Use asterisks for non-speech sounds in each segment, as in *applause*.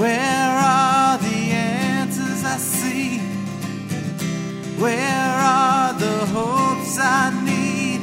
Where are the answers I see? Where are the hopes I need?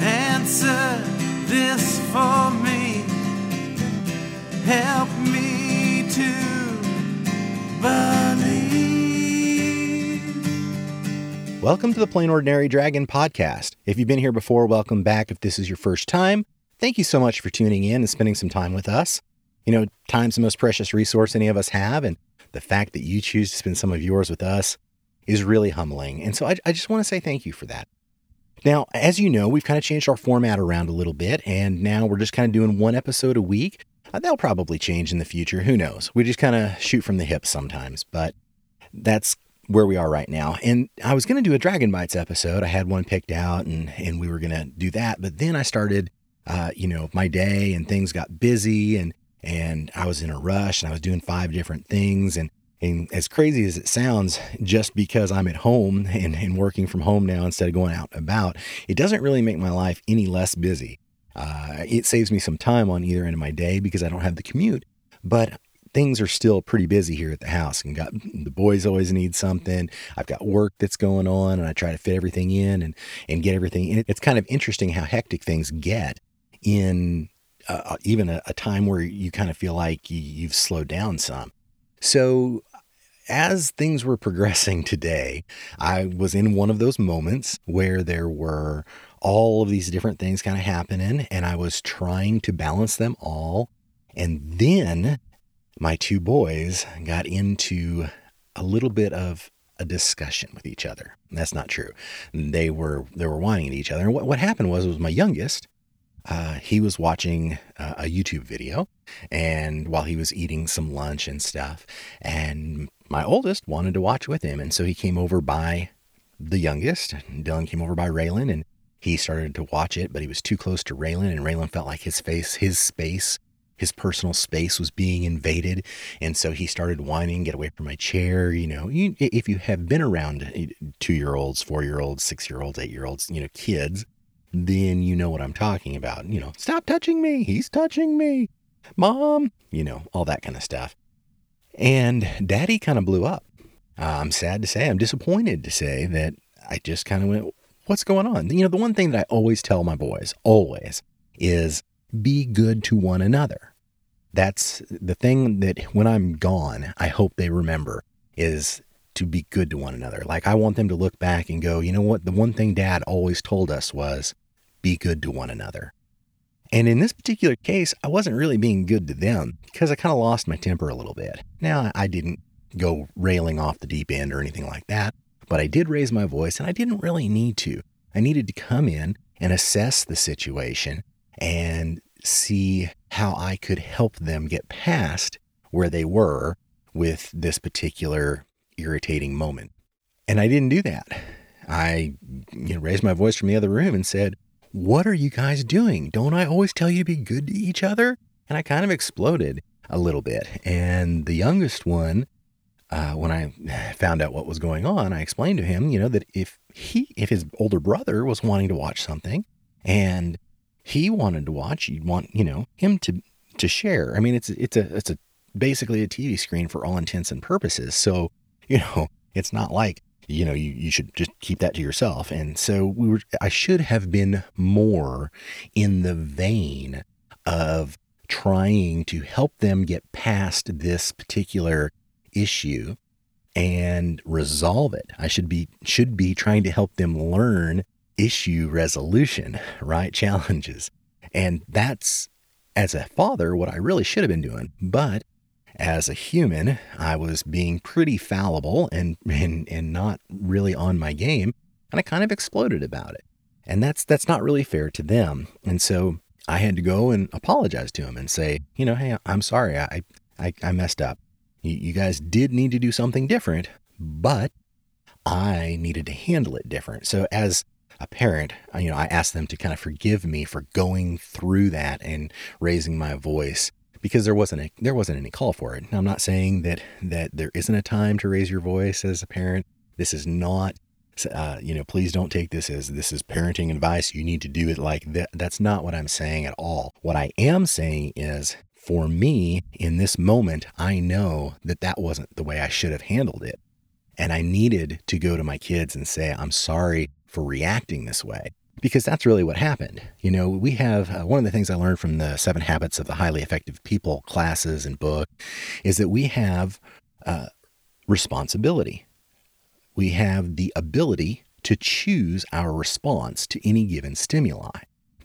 Answer this for me. Help me to believe. Welcome to the Plain Ordinary Dragon podcast. If you've been here before, welcome back. If this is your first time, thank you so much for tuning in and spending some time with us. You know, time's the most precious resource any of us have, and the fact that you choose to spend some of yours with us is really humbling. And so I, I just want to say thank you for that. Now, as you know, we've kind of changed our format around a little bit, and now we're just kind of doing one episode a week. Uh, That'll probably change in the future. Who knows? We just kind of shoot from the hip sometimes, but that's where we are right now. And I was going to do a Dragon Bites episode. I had one picked out, and and we were going to do that. But then I started, uh, you know, my day, and things got busy, and and I was in a rush, and I was doing five different things, and and as crazy as it sounds, just because I'm at home *laughs* and, and working from home now instead of going out and about, it doesn't really make my life any less busy. Uh, it saves me some time on either end of my day because I don't have the commute, but things are still pretty busy here at the house and got the boys always need something. I've got work that's going on and I try to fit everything in and, and get everything in. It's kind of interesting how hectic things get in even a, a time where you kind of feel like you, you've slowed down some. So as things were progressing today, I was in one of those moments where there were all of these different things kind of happening, and I was trying to balance them all. And then my two boys got into a little bit of a discussion with each other. That's not true. They were they were whining at each other. And what, what happened was was my youngest uh, he was watching uh, a YouTube video and while he was eating some lunch and stuff. And my oldest wanted to watch with him. And so he came over by the youngest. Dylan came over by Raylan and he started to watch it, but he was too close to Raylan. And Raylan felt like his face, his space, his personal space was being invaded. And so he started whining, get away from my chair. You know, you, if you have been around two year olds, four year olds, six year olds, eight year olds, you know, kids, then you know what I'm talking about. You know, stop touching me. He's touching me. Mom, you know, all that kind of stuff. And daddy kind of blew up. I'm sad to say, I'm disappointed to say that I just kind of went, what's going on? You know, the one thing that I always tell my boys, always, is be good to one another. That's the thing that when I'm gone, I hope they remember is to be good to one another. Like I want them to look back and go, you know what? The one thing dad always told us was be good to one another. And in this particular case, I wasn't really being good to them because I kind of lost my temper a little bit. Now, I didn't go railing off the deep end or anything like that, but I did raise my voice and I didn't really need to. I needed to come in and assess the situation and see how I could help them get past where they were with this particular irritating moment. And I didn't do that. I you know, raised my voice from the other room and said, What are you guys doing? Don't I always tell you to be good to each other? And I kind of exploded a little bit. And the youngest one, uh, when I found out what was going on, I explained to him, you know, that if he, if his older brother was wanting to watch something and he wanted to watch, you'd want, you know, him to, to share. I mean, it's, it's a, it's a, basically a TV screen for all intents and purposes. So *laughs* you know, it's not like, you know, you, you should just keep that to yourself. And so we were, I should have been more in the vein of trying to help them get past this particular issue and resolve it. I should be should be trying to help them learn issue resolution, *laughs* right? Challenges. And that's as a father what I really should have been doing. But as a human, I was being pretty fallible and, and, and not really on my game. And I kind of exploded about it. And that's, that's not really fair to them. And so I had to go and apologize to him and say, you know, hey, I'm sorry. I, I, I messed up. You, you guys did need to do something different, but I needed to handle it different. So as a parent, you know, I asked them to kind of forgive me for going through that and raising my voice because there wasn't a, there wasn't any call for it. Now, I'm not saying that that there isn't a time to raise your voice as a parent. This is not uh, you know, please don't take this as this is parenting advice. You need to do it like that. That's not what I'm saying at all. What I am saying is for me in this moment, I know that that wasn't the way I should have handled it. And I needed to go to my kids and say, I'm sorry for reacting this way. Because that's really what happened. You know, we have uh, one of the things I learned from the Seven Habits of the Highly Effective People classes and book is that we have uh, responsibility. We have the ability to choose our response to any given stimuli.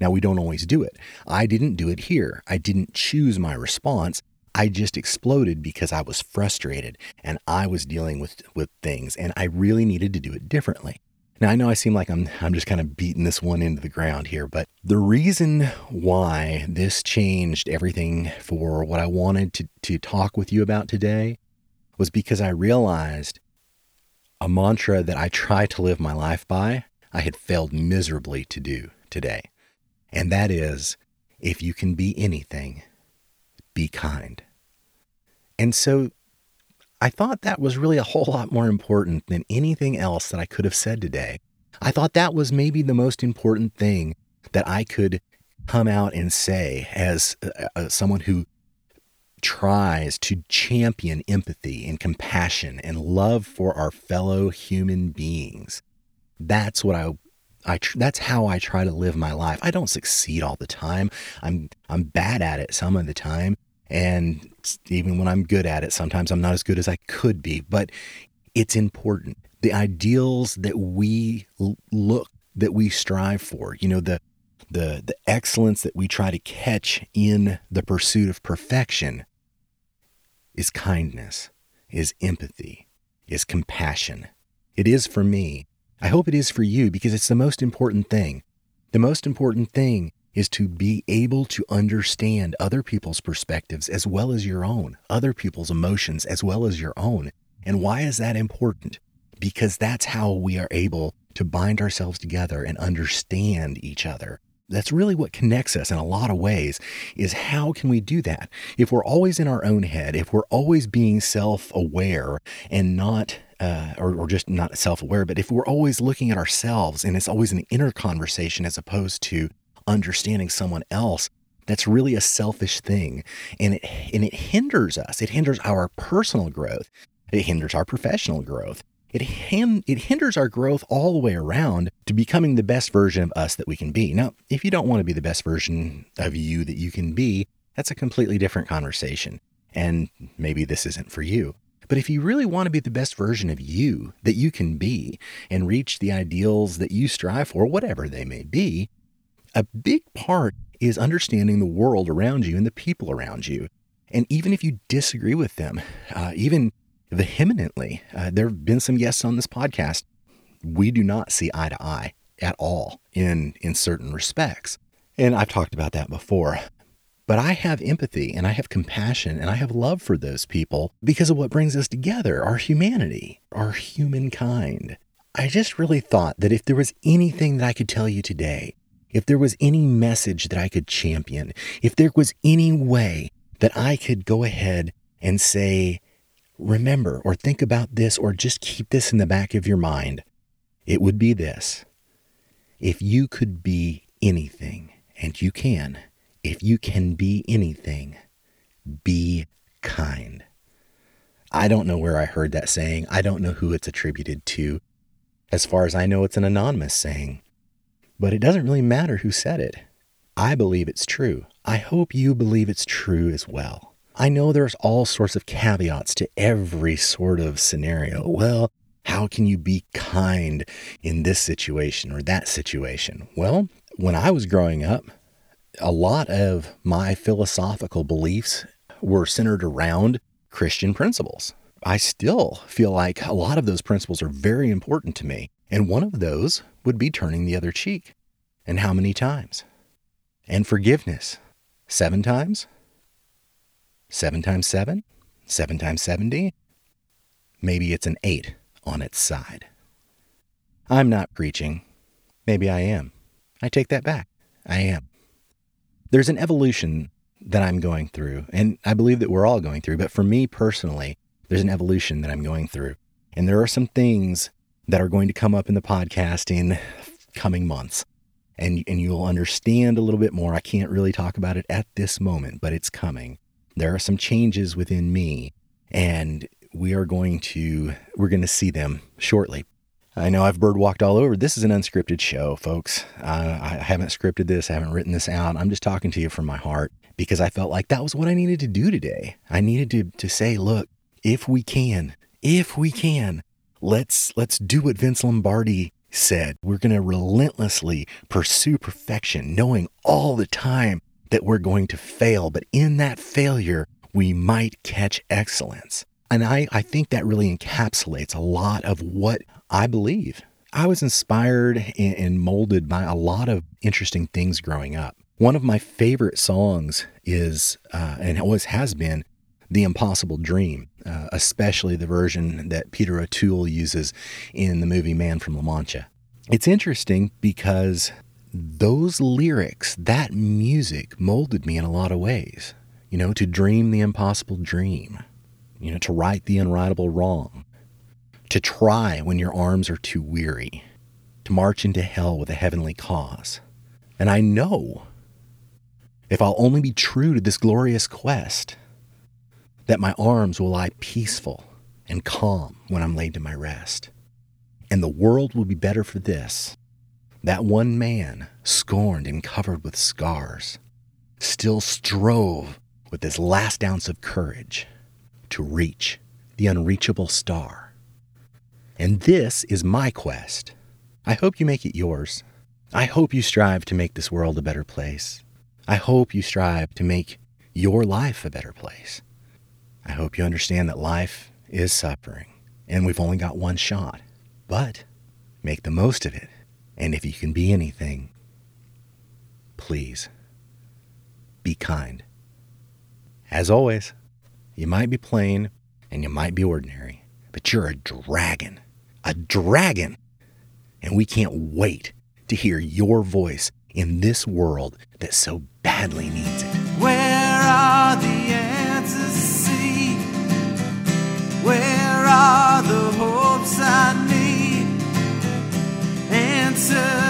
Now, we don't always do it. I didn't do it here. I didn't choose my response. I just exploded because I was frustrated and I was dealing with, with things and I really needed to do it differently. Now, I know I seem like I'm, I'm just kind of beating this one into the ground here, but the reason why this changed everything for what I wanted to, to talk with you about today was because I realized a mantra that I try to live my life by, I had failed miserably to do today. And that is if you can be anything, be kind. And so I thought that was really a whole lot more important than anything else that I could have said today. I thought that was maybe the most important thing that I could come out and say as uh, uh someone who tries to champion empathy and compassion and love for our fellow human beings. That's what I I tr- that's how I try to live my life. I don't succeed all the time. I'm I'm bad at it some of the time, and even when I'm good at it, sometimes I'm not as good as I could be. But it's important. The ideals that we look that we strive for, you know, the the the excellence that we try to catch in the pursuit of perfection is kindness, is empathy, is compassion. It is for me I hope it is for you because it's the most important thing. The most important thing is to be able to understand other people's perspectives as well as your own, other people's emotions as well as your own. And why is that important? Because that's how we are able to bind ourselves together and understand each other. That's really what connects us in a lot of ways is how can we do that? If we're always in our own head, if we're always being self-aware and not uh, or, or just not self aware, but if we're always looking at ourselves and it's always an inner conversation as opposed to understanding someone else, that's really a selfish thing. And it, and it hinders us. It hinders our personal growth. It hinders our professional growth. It, it hinders our growth all the way around to becoming the best version of us that we can be. Now, if you don't want to be the best version of you that you can be, that's a completely different conversation. And maybe this isn't for you. But if you really want to be the best version of you that you can be and reach the ideals that you strive for, whatever they may be, a big part is understanding the world around you and the people around you. And even if you disagree with them, uh, even vehemently, uh, there have been some guests on this podcast. We do not see eye to eye at all in, in certain respects. And I've talked about that before. But I have empathy and I have compassion and I have love for those people because of what brings us together our humanity, our humankind. I just really thought that if there was anything that I could tell you today, if there was any message that I could champion, if there was any way that I could go ahead and say, remember or think about this or just keep this in the back of your mind, it would be this. If you could be anything, and you can, if you can be anything, be kind. I don't know where I heard that saying. I don't know who it's attributed to. As far as I know, it's an anonymous saying. But it doesn't really matter who said it. I believe it's true. I hope you believe it's true as well. I know there's all sorts of caveats to every sort of scenario. Well, how can you be kind in this situation or that situation? Well, when I was growing up, a lot of my philosophical beliefs were centered around Christian principles. I still feel like a lot of those principles are very important to me. And one of those would be turning the other cheek. And how many times? And forgiveness. Seven times? Seven times seven? Seven times 70? Maybe it's an eight on its side. I'm not preaching. Maybe I am. I take that back. I am there's an evolution that I'm going through, and I believe that we're all going through. But for me personally, there's an evolution that I'm going through. And there are some things that are going to come up in the podcast in coming months. And, and you'll understand a little bit more. I can't really talk about it at this moment, but it's coming. there are some changes within me, and we are going to we're going to see them shortly. I know I've birdwalked all over. This is an unscripted show, folks. Uh, I haven't scripted this. I haven't written this out. I'm just talking to you from my heart because I felt like that was what I needed to do today. I needed to to say, look, if we can, if we can, let's let's do what Vince Lombardi said. We're going to relentlessly pursue perfection, knowing all the time that we're going to fail, but in that failure, we might catch excellence. And I, I think that really encapsulates a lot of what I believe. I was inspired and molded by a lot of interesting things growing up. One of my favorite songs is, uh, and always has been, The Impossible Dream, uh, especially the version that Peter O'Toole uses in the movie Man from La Mancha. It's interesting because those lyrics, that music molded me in a lot of ways. You know, to dream the impossible dream, you know, to right the unrightable wrong, to try when your arms are too weary, to march into hell with a heavenly cause. And I know if I'll only be true to this glorious quest, that my arms will lie peaceful and calm when I'm laid to my rest. And the world will be better for this that one man, scorned and covered with scars, still strove with his last ounce of courage to reach the unreachable star. And this is my quest. I hope you make it yours. I hope you strive to make this world a better place. I hope you strive to make your life a better place. I hope you understand that life is suffering and we've only got one shot. But make the most of it and if you can be anything, please be kind. As always, you might be plain and you might be ordinary, but you're a dragon. A dragon! And we can't wait to hear your voice in this world that so badly needs it. Where are the are the hopes I need? Answer